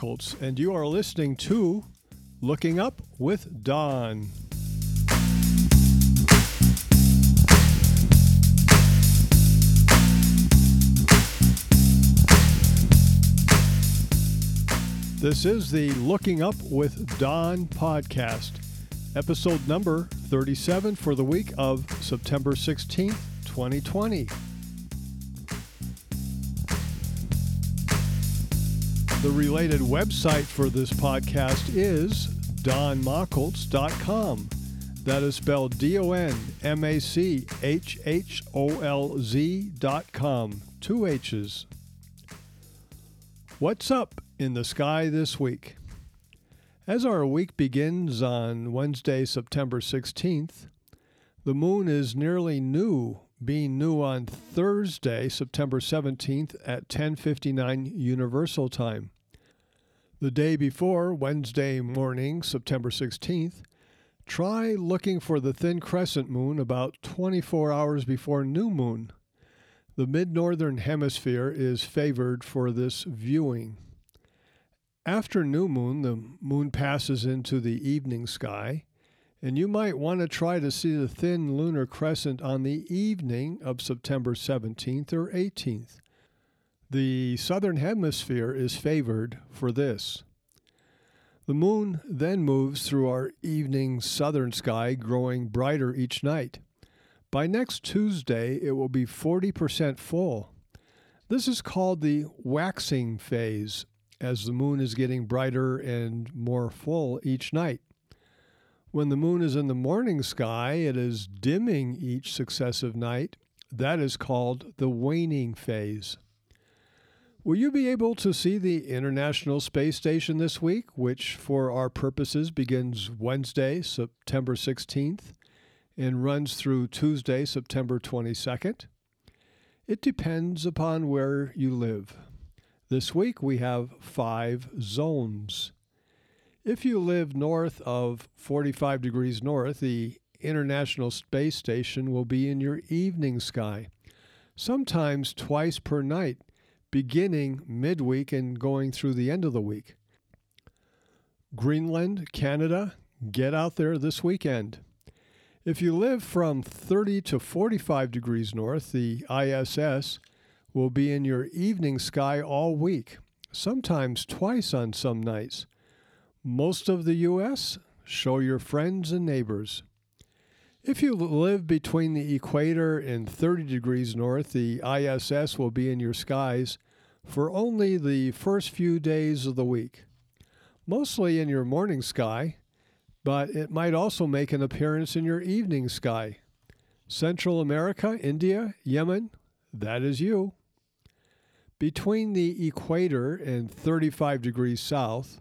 Machholz, and you are listening to Looking Up with Don. This is the Looking Up with Don podcast, episode number 37 for the week of September 16th, 2020. The related website for this podcast is donmachholz.com. That is spelled D O N M A C H H O L Z dot com. Two H's. What's up in the sky this week? As our week begins on Wednesday, September 16th, the moon is nearly new being new on Thursday, September 17th at 10:59 Universal Time. The day before, Wednesday morning, September 16th, try looking for the thin crescent moon about 24 hours before new moon. The mid-northern hemisphere is favored for this viewing. After new moon, the moon passes into the evening sky and you might want to try to see the thin lunar crescent on the evening of September 17th or 18th. The southern hemisphere is favored for this. The moon then moves through our evening southern sky, growing brighter each night. By next Tuesday, it will be 40% full. This is called the waxing phase, as the moon is getting brighter and more full each night. When the moon is in the morning sky, it is dimming each successive night. That is called the waning phase. Will you be able to see the International Space Station this week, which for our purposes begins Wednesday, September 16th, and runs through Tuesday, September 22nd? It depends upon where you live. This week we have five zones. If you live north of 45 degrees north, the International Space Station will be in your evening sky, sometimes twice per night, beginning midweek and going through the end of the week. Greenland, Canada, get out there this weekend. If you live from 30 to 45 degrees north, the ISS will be in your evening sky all week, sometimes twice on some nights most of the U.S., show your friends and neighbors. If you live between the equator and 30 degrees north, the ISS will be in your skies for only the first few days of the week. Mostly in your morning sky, but it might also make an appearance in your evening sky. Central America, India, Yemen, that is you. Between the equator and 35 degrees south,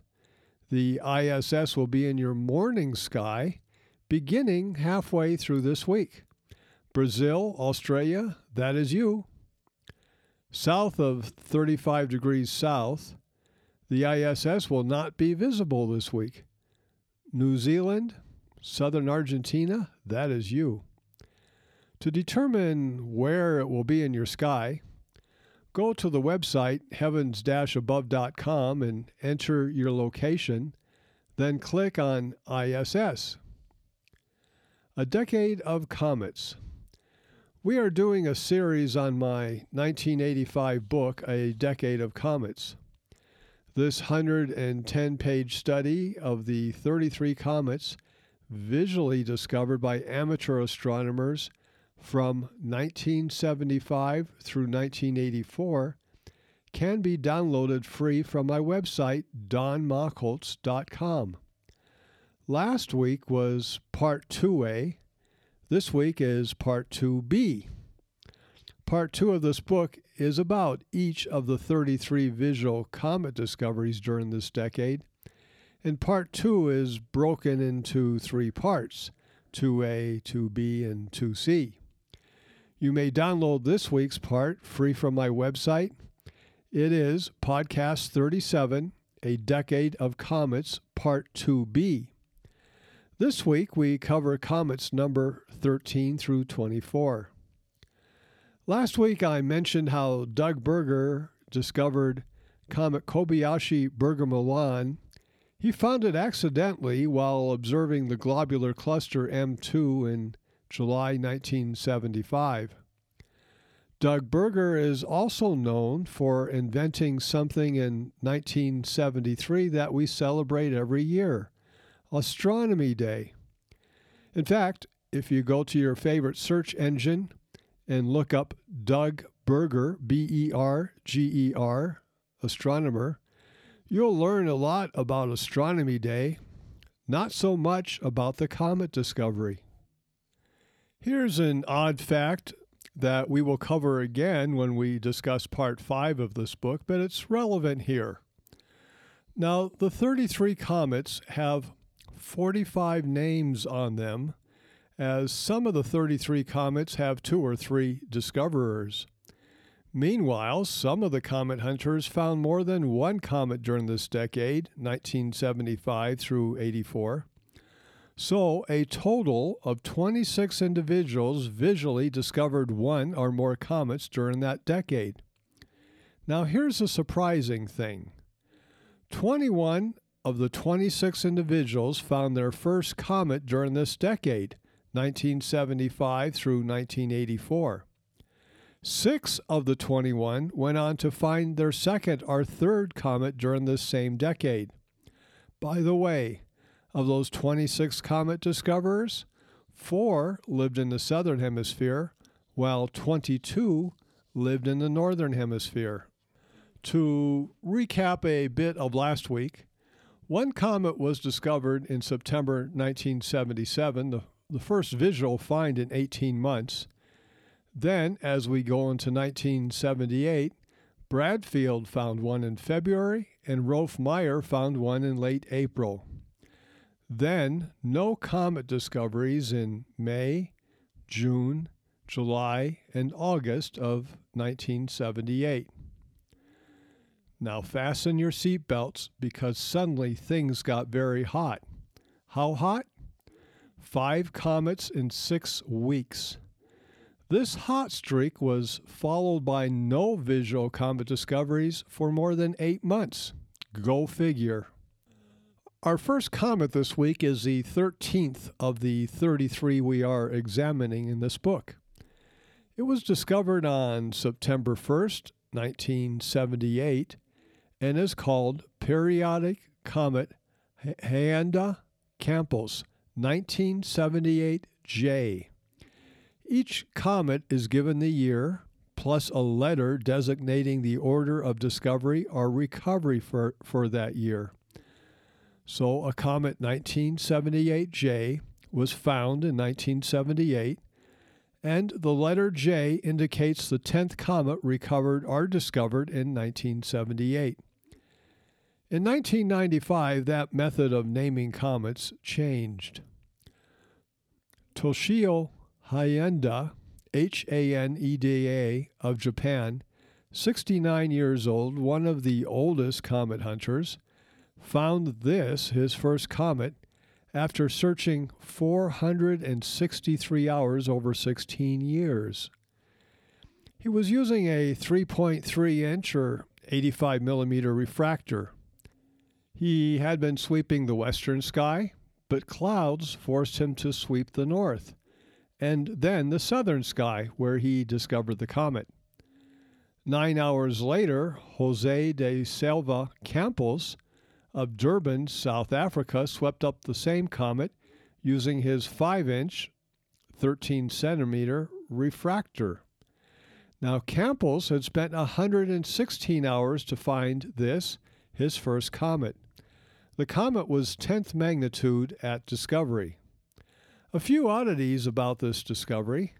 the ISS will be in your morning sky beginning halfway through this week. Brazil, Australia, that is you. South of 35 degrees south, the ISS will not be visible this week. New Zealand, southern Argentina, that is you. To determine where it will be in your sky, go to the website heavens above.com and enter your location, then click on ISS. A Decade of Comets. We are doing a series on my 1985 book, A Decade of Comets. This 110 page study of the 33 comets visually discovered by amateur astronomers from 1975 through 1984 can be downloaded free from my website, donmachholz.com. Last week was part 2A. This week is part 2B. Part 2 of this book is about each of the 33 visual comet discoveries during this decade. And part 2 is broken into three parts 2A, 2B, and 2C. You may download this week's part free from my website. It is Podcast 37 A Decade of Comets, Part 2B. This week we cover comets number 13 through 24. Last week I mentioned how Doug Berger discovered comet Kobayashi Berger Milon, he found it accidentally while observing the globular cluster M2 in July 1975. Doug Berger is also known for inventing something in 1973 that we celebrate every year Astronomy Day. In fact, if you go to your favorite search engine and look up Doug Berger, B E R G E R, astronomer, you'll learn a lot about Astronomy Day, not so much about the comet discovery. Here's an odd fact that we will cover again when we discuss part 5 of this book, but it's relevant here. Now, the 33 comets have 45 names on them, as some of the 33 comets have two or three discoverers. Meanwhile, some of the comet hunters found more than one comet during this decade, 1975 through 84. So, a total of 26 individuals visually discovered one or more comets during that decade. Now, here's a surprising thing 21 of the 26 individuals found their first comet during this decade, 1975 through 1984. Six of the 21 went on to find their second or third comet during this same decade. By the way, of those 26 comet discoverers, four lived in the southern hemisphere, while 22 lived in the northern hemisphere. To recap a bit of last week, one comet was discovered in September 1977, the, the first visual find in 18 months. Then, as we go into 1978, Bradfield found one in February and Rolf Meyer found one in late April. Then, no comet discoveries in May, June, July, and August of 1978. Now, fasten your seatbelts because suddenly things got very hot. How hot? Five comets in six weeks. This hot streak was followed by no visual comet discoveries for more than eight months. Go figure. Our first comet this week is the 13th of the 33 we are examining in this book. It was discovered on September 1st, 1978, and is called Periodic Comet Haneda-Campos 1978J. Each comet is given the year plus a letter designating the order of discovery or recovery for, for that year. So a comet 1978J was found in 1978, and the letter J indicates the 10th comet recovered or discovered in 1978. In 1995, that method of naming comets changed. Toshio Haneda, H A N E D A, of Japan, 69 years old, one of the oldest comet hunters, found this, his first comet, after searching 463 hours over 16 years. He was using a 3.3 inch or 85 millimeter refractor. He had been sweeping the western sky, but clouds forced him to sweep the north and then the southern sky, where he discovered the comet. Nine hours later, Jose de Silva Campos of Durban, South Africa, swept up the same comet using his 5 inch, 13 centimeter refractor. Now, Campos had spent 116 hours to find this, his first comet. The comet was 10th magnitude at discovery. A few oddities about this discovery.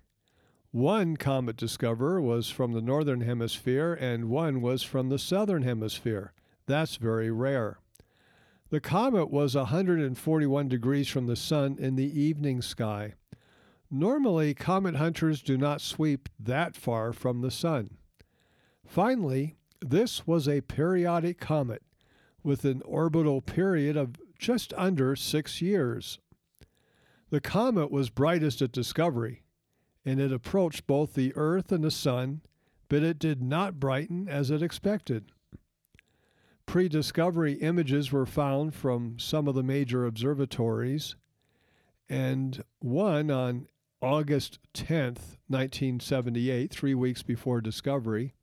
One comet discoverer was from the northern hemisphere and one was from the southern hemisphere. That's very rare. The comet was 141 degrees from the sun in the evening sky. Normally, comet hunters do not sweep that far from the sun. Finally, this was a periodic comet with an orbital period of just under six years. The comet was brightest at discovery, and it approached both the Earth and the Sun, but it did not brighten as it expected. Pre discovery images were found from some of the major observatories, and one on August 10th, 1978, three weeks before discovery,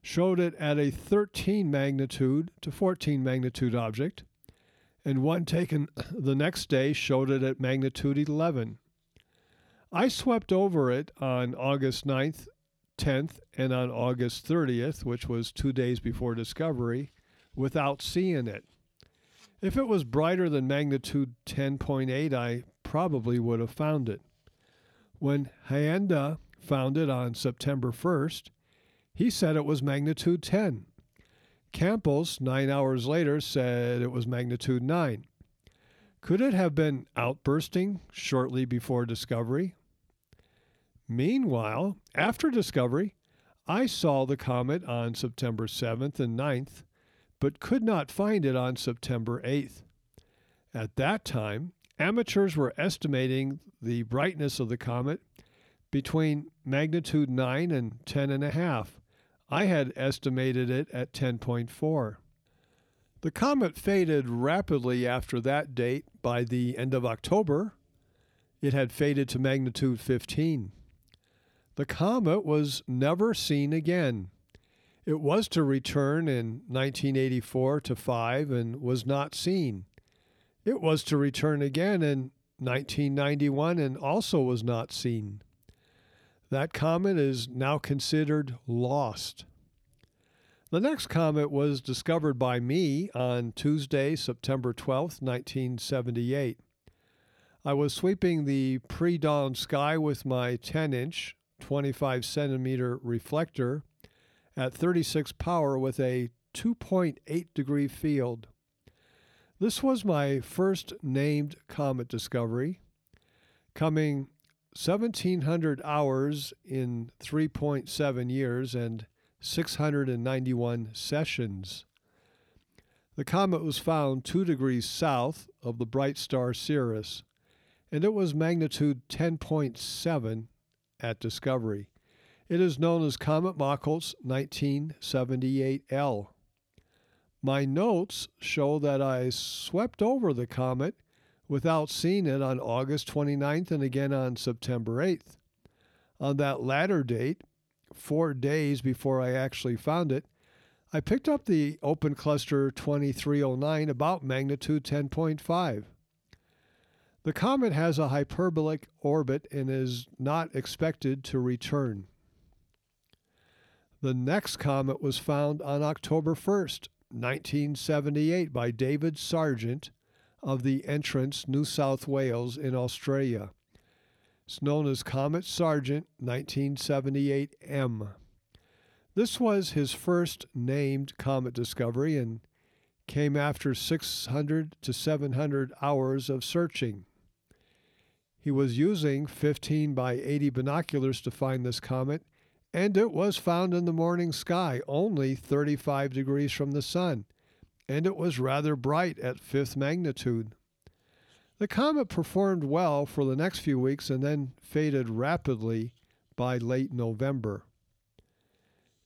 showed it at a 13 magnitude to 14 magnitude object, and one taken the next day showed it at magnitude 11. I swept over it on August 9th, 10th, and on August 30th, which was two days before discovery, without seeing it. If it was brighter than magnitude 10.8, I probably would have found it. When Haneda found it on September 1st, he said it was magnitude 10. Campos, nine hours later, said it was magnitude 9. Could it have been outbursting shortly before discovery? Meanwhile, after discovery, I saw the comet on September 7th and 9th, but could not find it on September 8th. At that time, amateurs were estimating the brightness of the comet between magnitude 9 and 10.5. I had estimated it at 10.4. The comet faded rapidly after that date. By the end of October, it had faded to magnitude 15. The comet was never seen again. It was to return in 1984 to 5 and was not seen. It was to return again in 1991 and also was not seen. That comet is now considered lost. The next comet was discovered by me on Tuesday, September 12, 1978. I was sweeping the pre dawn sky with my 10 inch, 25 centimeter reflector at 36 power with a 2.8 degree field. This was my first named comet discovery, coming 1700 hours in 3.7 years and 691 sessions. The comet was found 2 degrees south of the bright star Sirius, and it was magnitude 10.7 at discovery. It is known as Comet Machholz 1978L. My notes show that I swept over the comet without seeing it on August 29th and again on September 8th. On that latter date, four days before I actually found it, I picked up the open cluster 2309 about magnitude 10.5. The comet has a hyperbolic orbit and is not expected to return. The next comet was found on October 1st, 1978 by David Sargent of the Entrance, New South Wales in Australia. It's known as Comet Sargent 1978M. This was his first named comet discovery and came after 600 to 700 hours of searching. He was using 15 by 80 binoculars to find this comet and it was found in the morning sky, only 35 degrees from the sun, and it was rather bright at fifth magnitude. The comet performed well for the next few weeks and then faded rapidly by late November.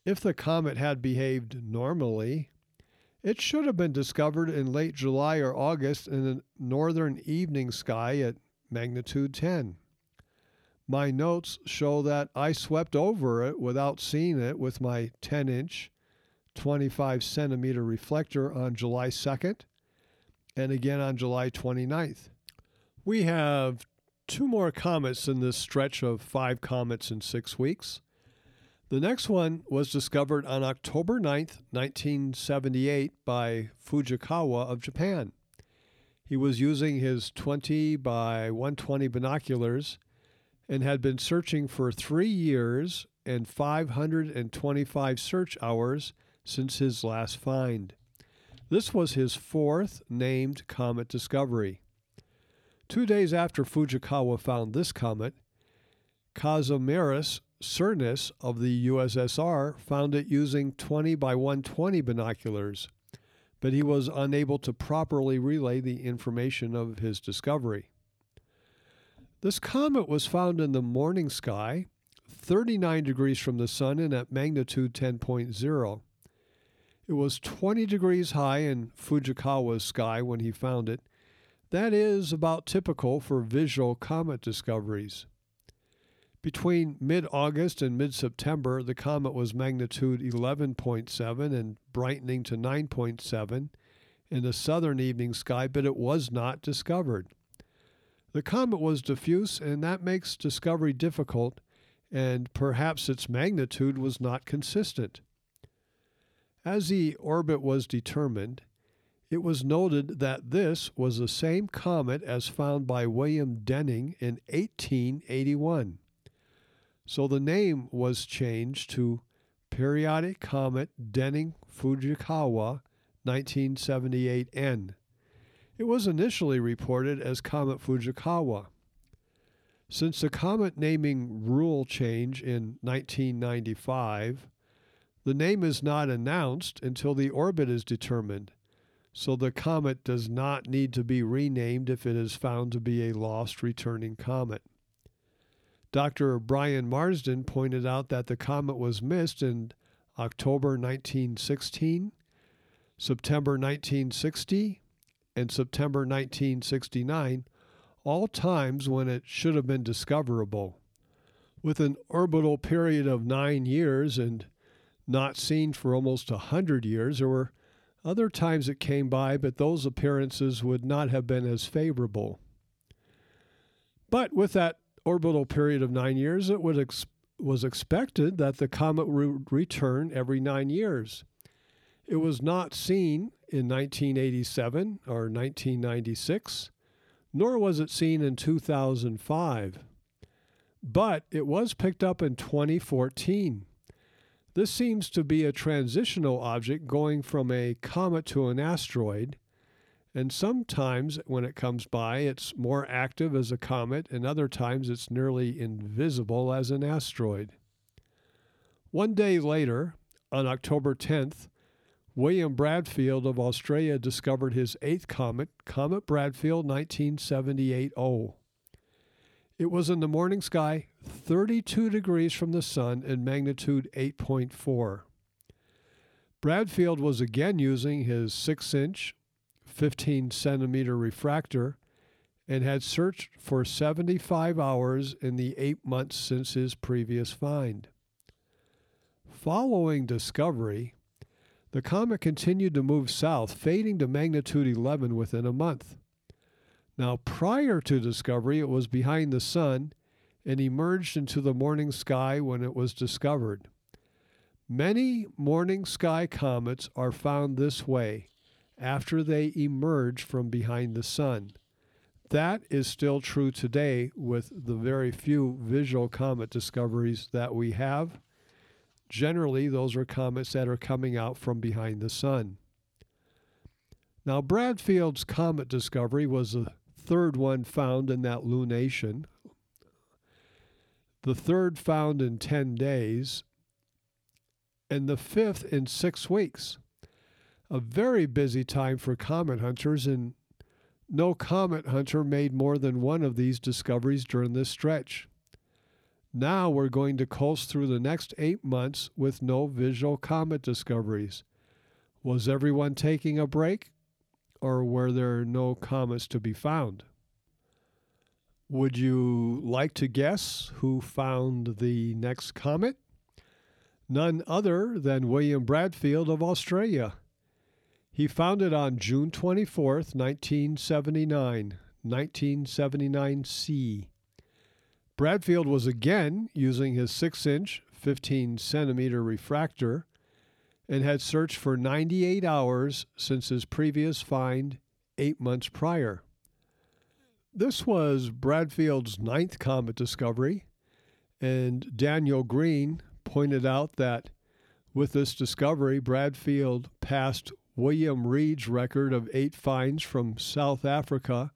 If the comet had behaved normally, it should have been discovered in late July or August in the northern evening sky at magnitude 10. My notes show that I swept over it without seeing it with my 10 inch, 25 centimeter reflector on July 2nd and again on July 29th. We have two more comets in this stretch of five comets in six weeks. The next one was discovered on October 9th, 1978, by Fujikawa of Japan. He was using his 20 by 120 binoculars and had been searching for three years and 525 search hours since his last find. This was his fourth named comet discovery. Two days after Fujikawa found this comet, Kazimieras Černis of the USSR found it using 20 by 120 binoculars, but he was unable to properly relay the information of his discovery. This comet was found in the morning sky, 39 degrees from the sun and at magnitude 10.0. It was 20 degrees high in Fujikawa's sky when he found it. That is about typical for visual comet discoveries. Between mid August and mid September, the comet was magnitude 11.7 and brightening to 9.7 in the southern evening sky, but it was not discovered. The comet was diffuse, and that makes discovery difficult, and perhaps its magnitude was not consistent. As the orbit was determined, it was noted that this was the same comet as found by William Denning in 1881. So the name was changed to Periodic Comet Denning Fujikawa 1978N. It was initially reported as Comet Fujikawa. Since the comet naming rule change in 1995, the name is not announced until the orbit is determined, so the comet does not need to be renamed if it is found to be a lost returning comet. Dr. Brian Marsden pointed out that the comet was missed in October 1916, September 1960, and September 1969, all times when it should have been discoverable. With an orbital period of nine years and not seen for almost a hundred years. There were other times it came by, but those appearances would not have been as favorable. But with that orbital period of nine years, it ex- was expected that the comet would return every nine years. It was not seen in 1987 or 1996, nor was it seen in 2005. But it was picked up in 2014. This seems to be a transitional object going from a comet to an asteroid, and sometimes when it comes by, it's more active as a comet, and other times it's nearly invisible as an asteroid. One day later, on October 10th, William Bradfield of Australia discovered his eighth comet, Comet Bradfield 1978 0. It was in the morning sky, 32 degrees from the sun, and magnitude 8.4. Bradfield was again using his 6 inch, 15 centimeter refractor and had searched for 75 hours in the eight months since his previous find. Following discovery, the comet continued to move south, fading to magnitude 11 within a month. Now, prior to discovery, it was behind the sun and emerged into the morning sky when it was discovered. Many morning sky comets are found this way after they emerge from behind the sun. That is still true today with the very few visual comet discoveries that we have. Generally, those are comets that are coming out from behind the sun. Now, Bradfield's comet discovery was the third one found in that lunation, the third found in 10 days, and the fifth in six weeks. A very busy time for comet hunters, and no comet hunter made more than one of these discoveries during this stretch. Now we're going to coast through the next eight months with no visual comet discoveries. Was everyone taking a break? or were there no comets to be found? Would you like to guess who found the next comet? None other than William Bradfield of Australia. He found it on June 24th, 1979, 1979C. Bradfield was again using his 6 inch, 15 centimeter refractor and had searched for 98 hours since his previous find eight months prior. This was Bradfield's ninth comet discovery, and Daniel Green pointed out that with this discovery, Bradfield passed William Reid's record of eight finds from South Africa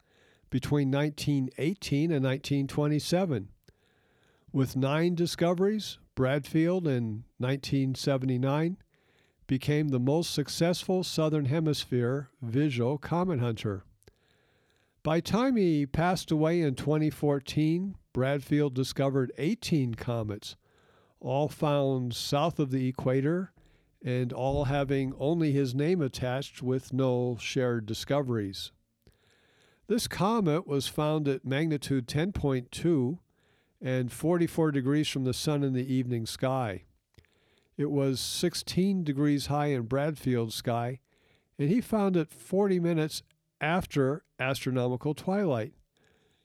between 1918 and 1927. With nine discoveries, Bradfield in 1979 became the most successful Southern Hemisphere visual comet hunter. By time he passed away in 2014, Bradfield discovered 18 comets, all found south of the equator and all having only his name attached with no shared discoveries. This comet was found at magnitude 10.2 and 44 degrees from the sun in the evening sky. It was 16 degrees high in Bradfield's sky, and he found it 40 minutes after astronomical twilight.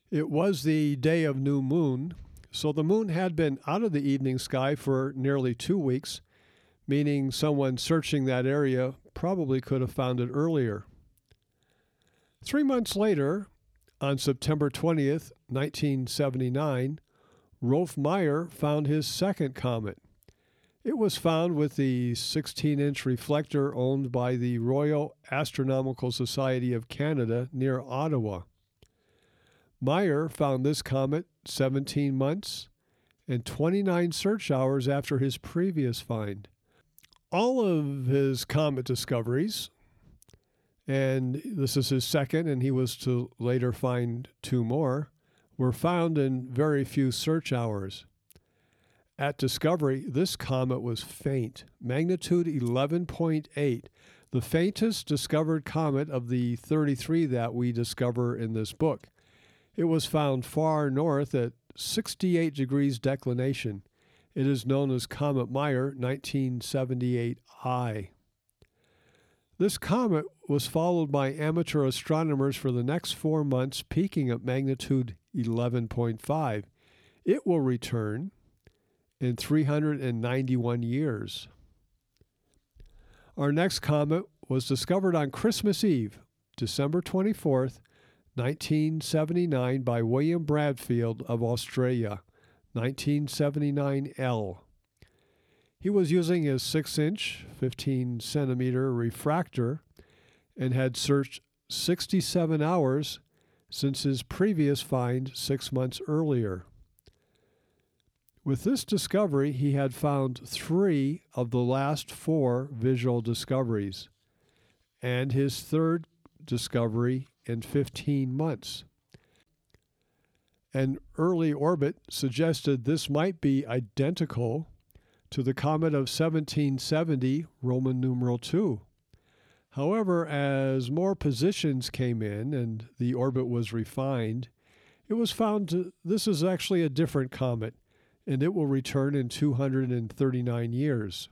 It was the day of new moon, so the moon had been out of the evening sky for nearly two weeks, meaning someone searching that area probably could have found it earlier. Three months later, on September 20th, 1979, Rolf Meyer found his second comet. It was found with the 16 inch reflector owned by the Royal Astronomical Society of Canada near Ottawa. Meyer found this comet 17 months and 29 search hours after his previous find. All of his comet discoveries, and this is his second, and he was to later find two more, were found in very few search hours. At discovery, this comet was faint, magnitude 11.8, the faintest discovered comet of the 33 that we discover in this book. It was found far north at 68 degrees declination. It is known as Comet Meyer 1978I. This comet was followed by amateur astronomers for the next four months, peaking at magnitude 11.5. It will return in 391 years. Our next comet was discovered on Christmas Eve, December 24th, 1979, by William Bradfield of Australia, 1979L. He was using his 6 inch, 15 centimeter refractor and had searched 67 hours since his previous find six months earlier. With this discovery, he had found three of the last four visual discoveries, and his third discovery in 15 months. An early orbit suggested this might be identical to the comet of 1770, Roman numeral 2. However, as more positions came in and the orbit was refined, it was found to, this is actually a different comet, and it will return in 239 years.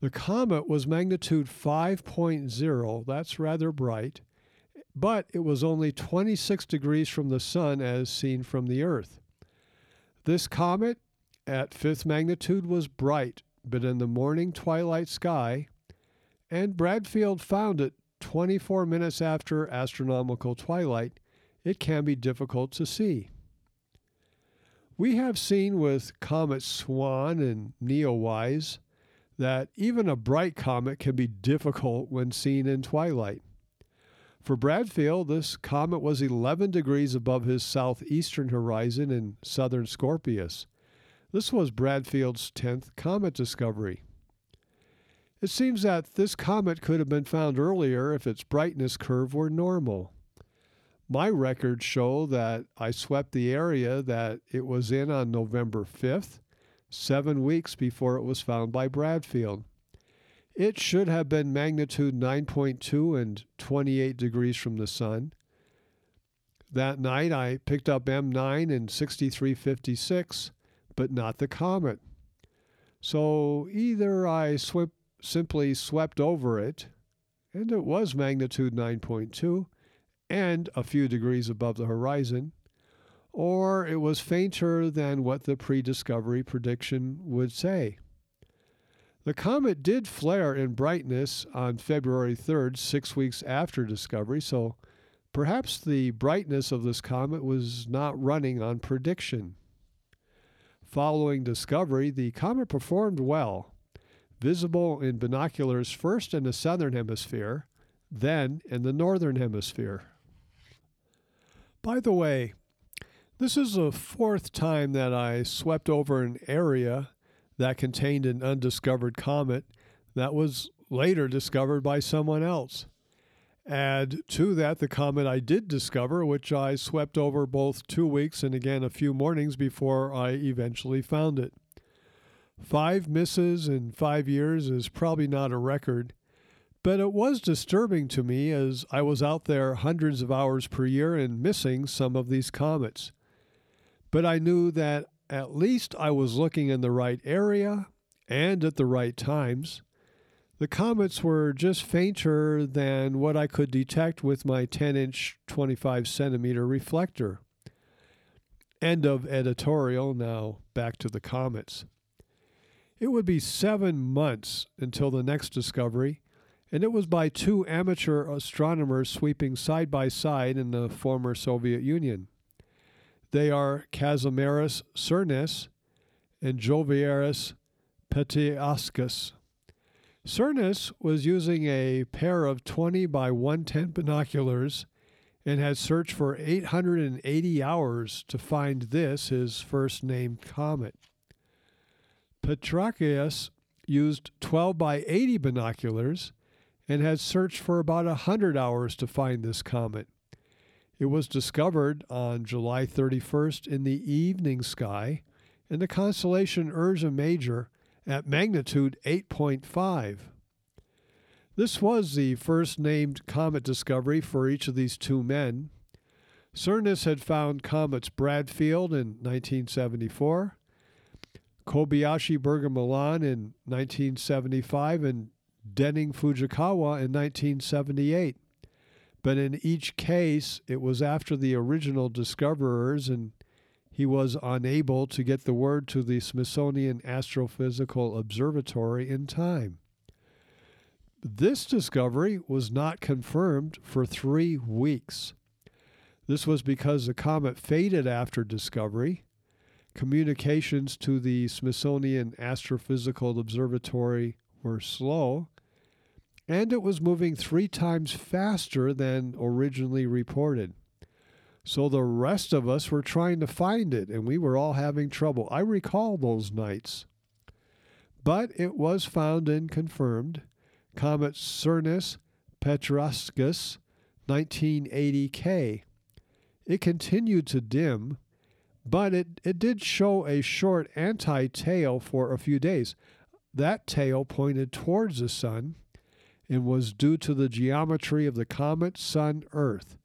The comet was magnitude 5.0, that's rather bright, but it was only 26 degrees from the sun as seen from the Earth. This comet at fifth magnitude was bright, but in the morning twilight sky, and Bradfield found it 24 minutes after astronomical twilight, it can be difficult to see. We have seen with Comet Swan and Neowise that even a bright comet can be difficult when seen in twilight. For Bradfield, this comet was 11 degrees above his southeastern horizon in southern Scorpius. This was Bradfield's 10th comet discovery. It seems that this comet could have been found earlier if its brightness curve were normal. My records show that I swept the area that it was in on November 5th, seven weeks before it was found by Bradfield. It should have been magnitude 9.2 and 28 degrees from the sun. That night I picked up M9 and 6356 but not the comet. So either I sw- simply swept over it, and it was magnitude 9.2 and a few degrees above the horizon, or it was fainter than what the pre discovery prediction would say. The comet did flare in brightness on February 3rd, six weeks after discovery, so perhaps the brightness of this comet was not running on prediction. Following discovery, the comet performed well, visible in binoculars first in the southern hemisphere, then in the northern hemisphere. By the way, this is the fourth time that I swept over an area that contained an undiscovered comet that was later discovered by someone else. Add to that the comet I did discover, which I swept over both two weeks and again a few mornings before I eventually found it. Five misses in five years is probably not a record, but it was disturbing to me as I was out there hundreds of hours per year and missing some of these comets. But I knew that at least I was looking in the right area and at the right times. The comets were just fainter than what I could detect with my 10 inch, 25 centimeter reflector. End of editorial. Now back to the comets. It would be seven months until the next discovery, and it was by two amateur astronomers sweeping side by side in the former Soviet Union. They are Kazimieras Černis and Jovieras Petriauskas. Černis was using a pair of 20 by 110 binoculars and had searched for 880 hours to find this, his first named comet. Petrachius used 12 by 80 binoculars and had searched for about 100 hours to find this comet. It was discovered on July 31st in the evening sky in the constellation Ursa Major at magnitude 8.5. This was the first named comet discovery for each of these two men. Černis had found comets Bradfield in 1974, Kobayashi Berger Milon in 1975, and Denning Fujikawa in 1978. But in each case, it was after the original discoverers, and he was unable to get the word to the Smithsonian Astrophysical Observatory in time. This discovery was not confirmed for three weeks. This was because the comet faded after discovery. Communications to the Smithsonian Astrophysical Observatory were slow, and it was moving three times faster than originally reported. So the rest of us were trying to find it, and we were all having trouble. I recall those nights. But it was found and confirmed. Comet Černis Petriauskas 1980K. It continued to dim, but it, it did show a short anti tail for a few days. That tail pointed towards the sun and was due to the geometry of the comet Sun Earth.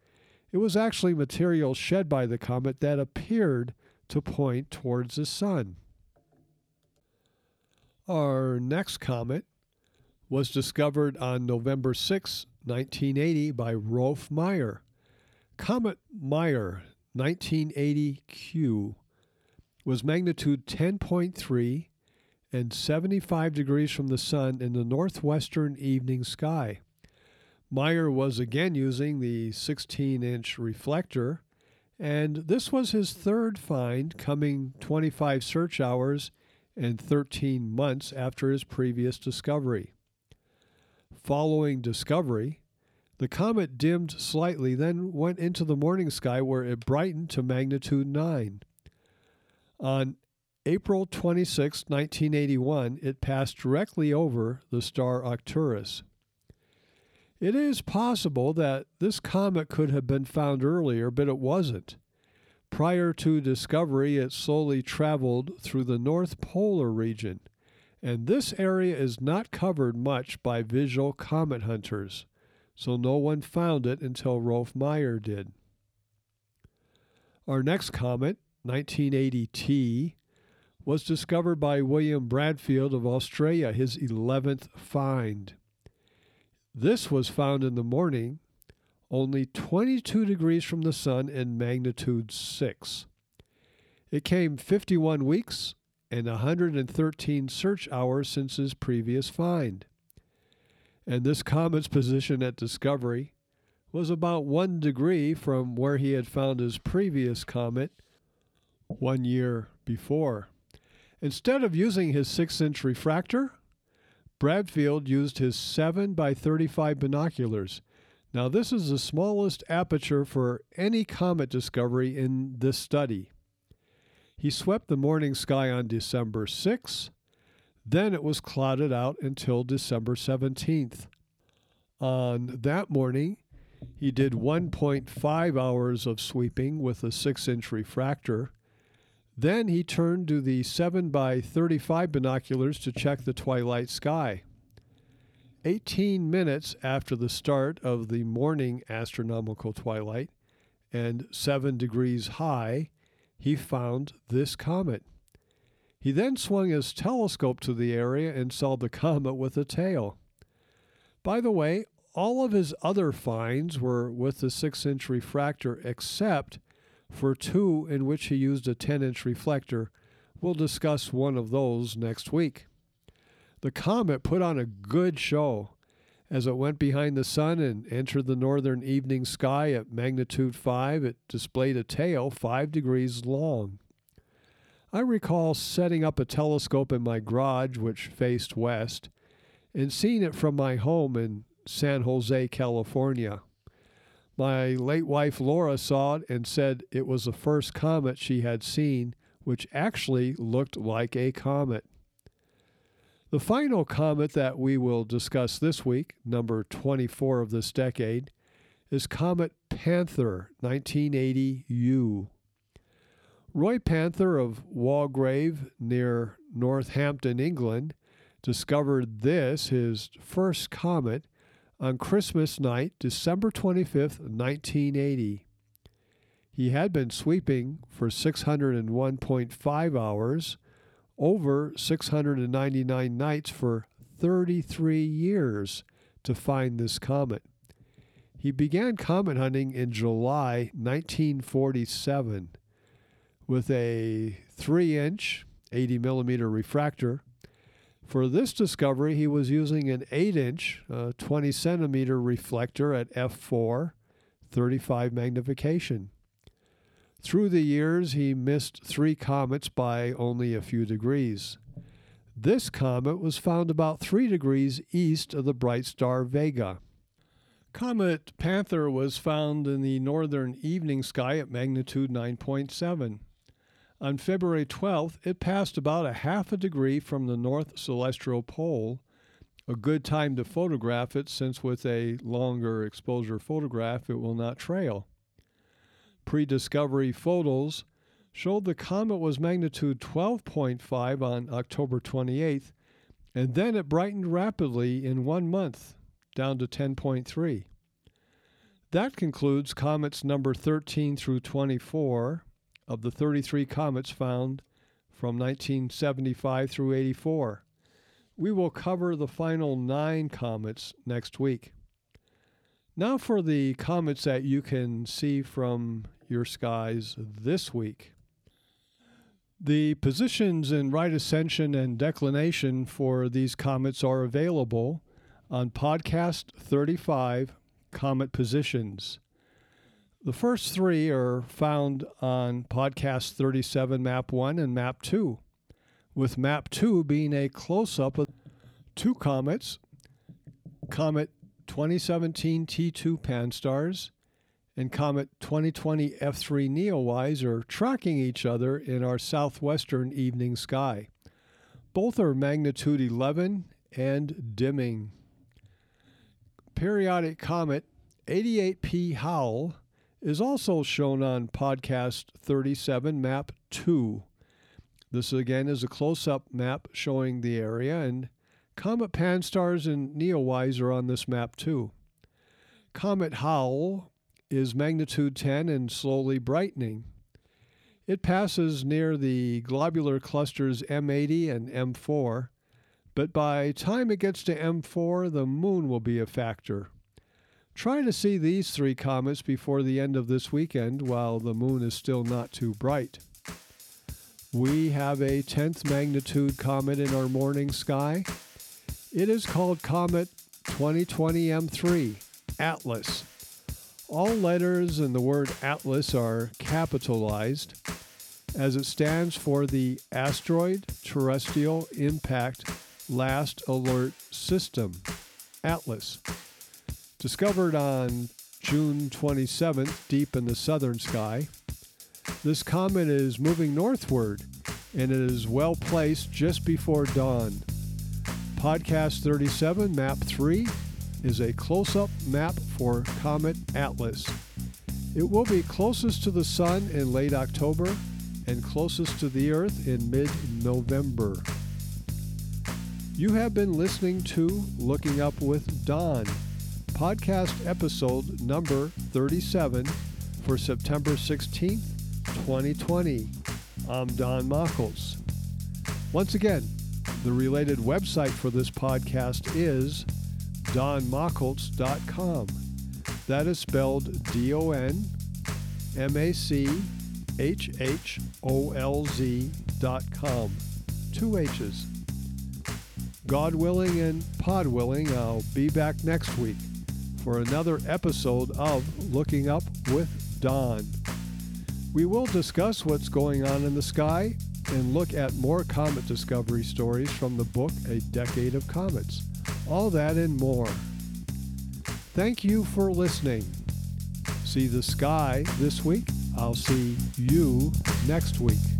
It was actually material shed by the comet that appeared to point towards the sun. Our next comet was discovered on November 6, 1980, by Rolf Meyer. Comet Meyer 1980Q was magnitude 10.3 and 75 degrees from the sun in the northwestern evening sky. Meyer was again using the 16 inch reflector, and this was his third find, coming 25 search hours and 13 months after his previous discovery. Following discovery, the comet dimmed slightly, then went into the morning sky where it brightened to magnitude 9. On April 26, 1981, it passed directly over the star Arcturus. It is possible that this comet could have been found earlier, but it wasn't. Prior to discovery, it slowly traveled through the North Polar region, and this area is not covered much by visual comet hunters, so no one found it until Rolf Meyer did. Our next comet, 1980T, was discovered by William Bradfield of Australia, his 11th find. This was found in the morning, only 22 degrees from the sun and magnitude 6. It came 51 weeks and 113 search hours since his previous find. And this comet's position at discovery was about one degree from where he had found his previous comet one year before. Instead of using his 6 inch refractor, Bradfield used his 7 by 35 binoculars. Now, this is the smallest aperture for any comet discovery in this study. He swept the morning sky on December 6. Then it was clouded out until December 17th. On that morning, he did 1.5 hours of sweeping with a 6 inch refractor. Then he turned to the 7 by 35 binoculars to check the twilight sky. 18 minutes after the start of the morning astronomical twilight and 7 degrees high, he found this comet. He then swung his telescope to the area and saw the comet with a tail. By the way, all of his other finds were with the 6 inch refractor except for two in which he used a 10 inch reflector. We'll discuss one of those next week. The comet put on a good show. As it went behind the sun and entered the northern evening sky at magnitude 5, it displayed a tail 5 degrees long. I recall setting up a telescope in my garage, which faced west, and seeing it from my home in San Jose, California. My late wife Laura saw it and said it was the first comet she had seen, which actually looked like a comet. The final comet that we will discuss this week, number 24 of this decade, is Comet Panther 1980U. Roy Panther of Walgrave near Northampton, England, discovered this, his first comet, on Christmas night, December 25, 1980. He had been sweeping for 601.5 hours, over 699 nights for 33 years to find this comet. He began comet hunting in July 1947 with a 3 inch, 80 millimeter refractor for this discovery, he was using an 8 inch, uh, 20 centimeter reflector at f4, 35 magnification. Through the years, he missed three comets by only a few degrees. This comet was found about 3 degrees east of the bright star Vega. Comet Panther was found in the northern evening sky at magnitude 9.7. On February 12th, it passed about a half a degree from the north celestial pole. A good time to photograph it, since with a longer exposure photograph, it will not trail. Pre discovery photos showed the comet was magnitude 12.5 on October 28th, and then it brightened rapidly in one month, down to 10.3. That concludes comets number 13 through 24 of the 33 comets found from 1975 through 84. We will cover the final nine comets next week. Now for the comets that you can see from your skies this week. The positions in right ascension and declination for these comets are available on podcast 35 Comet Positions. The first three are found on podcast 37, map 1, and map 2, with map 2 being a close up of two comets Comet 2017 T2 Pan-STARRS and Comet 2020 F3 Neowise are tracking each other in our southwestern evening sky. Both are magnitude 11 and dimming. Periodic comet 88P Howell is also shown on podcast 37, map 2. This again is a close up map showing the area, and Comet Pan-STARRS and Neowise are on this map too. Comet Howell is magnitude 10 and slowly brightening. It passes near the globular clusters M80 and M4, but by time it gets to M4, the moon will be a factor. Try to see these three comets before the end of this weekend while the moon is still not too bright. We have a 10th magnitude comet in our morning sky. It is called Comet 2020 M3, Atlas. All letters in the word Atlas are capitalized as it stands for the Asteroid Terrestrial Impact Last Alert System, ATLAS. Discovered on June 27th, deep in the southern sky, this comet is moving northward and it is well placed just before dawn. Podcast 37, Map 3, is a close up map for Comet Atlas. It will be closest to the Sun in late October and closest to the Earth in mid November. You have been listening to Looking Up with Don, podcast episode number 37 for September 16th, 2020. I'm Don Machholz. Once again, the related website for this podcast is donmachholz.com. That is spelled D O N M A C H H O L Z dot com. Two H's. God willing and pod willing, I'll be back next week for another episode of Looking Up with Don. We will discuss what's going on in the sky and look at more comet discovery stories from the book A Decade of Comets. All that and more. Thank you for listening. See the sky this week. I'll see you next week.